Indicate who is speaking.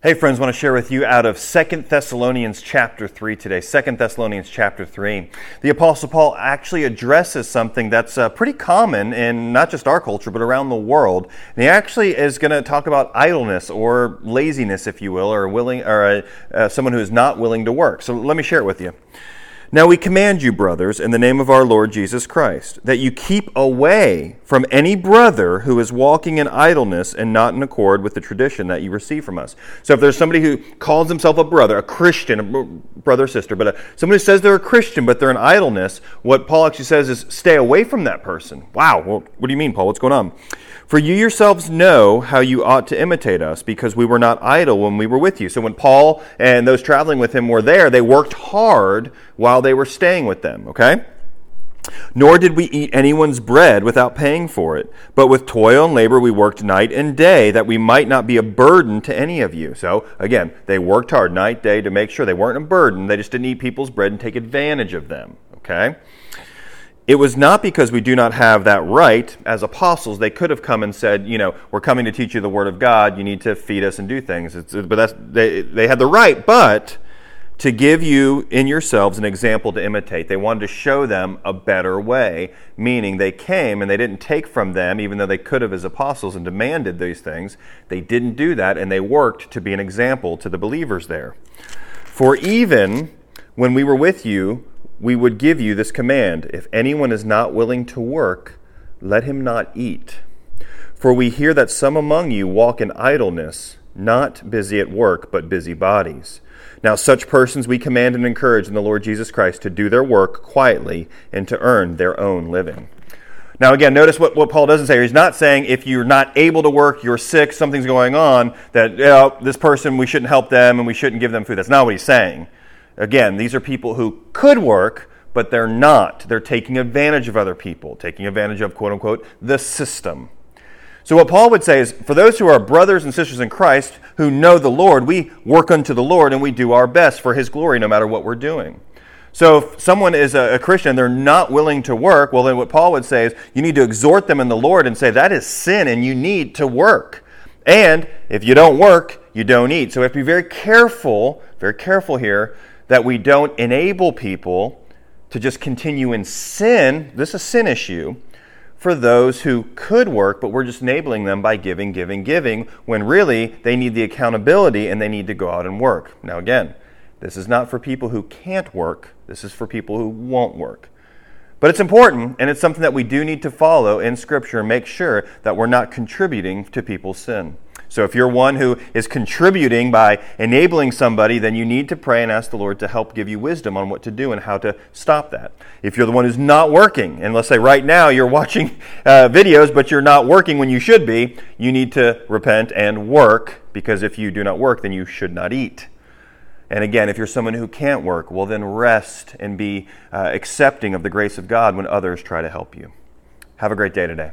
Speaker 1: Hey friends, want to share with you out of Second Thessalonians chapter 3 today. Second Thessalonians chapter 3. The Apostle Paul actually addresses something that's uh, pretty common in not just our culture, but around the world. And he actually is going to talk about idleness or laziness, if you will, or willing, or uh, uh, someone who is not willing to work. So let me share it with you. Now we command you, brothers, in the name of our Lord Jesus Christ, that you keep away from any brother who is walking in idleness and not in accord with the tradition that you receive from us. So if there's somebody who calls himself a brother, a Christian, a brother or sister, but a, somebody who says they're a Christian but they're in idleness, what Paul actually says is stay away from that person. Wow, well, what do you mean, Paul? What's going on? For you yourselves know how you ought to imitate us, because we were not idle when we were with you. So when Paul and those traveling with him were there, they worked hard while they were staying with them, okay? Nor did we eat anyone's bread without paying for it, but with toil and labor we worked night and day, that we might not be a burden to any of you. So, again, they worked hard night, day to make sure they weren't a burden. They just didn't eat people's bread and take advantage of them, okay? It was not because we do not have that right as apostles. They could have come and said, you know, we're coming to teach you the word of God. You need to feed us and do things. It's, but that's, they, they had the right, but to give you in yourselves an example to imitate. They wanted to show them a better way, meaning they came and they didn't take from them, even though they could have as apostles and demanded these things. They didn't do that, and they worked to be an example to the believers there. For even when we were with you, we would give you this command If anyone is not willing to work, let him not eat. For we hear that some among you walk in idleness, not busy at work, but busy bodies. Now, such persons we command and encourage in the Lord Jesus Christ to do their work quietly and to earn their own living. Now, again, notice what, what Paul doesn't say. He's not saying if you're not able to work, you're sick, something's going on, that you know, this person, we shouldn't help them and we shouldn't give them food. That's not what he's saying. Again, these are people who could work, but they're not. They're taking advantage of other people, taking advantage of, quote unquote, the system. So, what Paul would say is for those who are brothers and sisters in Christ who know the Lord, we work unto the Lord and we do our best for his glory no matter what we're doing. So, if someone is a, Christian and they're not willing to work, well, then what Paul would say is you need to exhort them in the Lord and say that is sin and you need to work. And if you don't work, you don't eat. So, we have to be very careful, very careful here that we don't enable people to just continue in sin. This is a sin issue for those who could work, but we're just enabling them by giving, giving, giving, when really they need the accountability and they need to go out and work. Now, again, this is not for people who can't work, this is for people who won't work. But it's important, and it's something that we do need to follow in Scripture and make sure that we're not contributing to people's sin. So if you're one who is contributing by enabling somebody, then you need to pray and ask the Lord to help give you wisdom on what to do and how to stop that. If you're the one who's not working, and let's say right now you're watching uh, videos, but you're not working when you should be, you need to repent and work, because if you do not work, then you should not eat. And again, if you're someone who can't work, well, then rest and be uh, accepting of the grace of God when others try to help you. Have a great day today.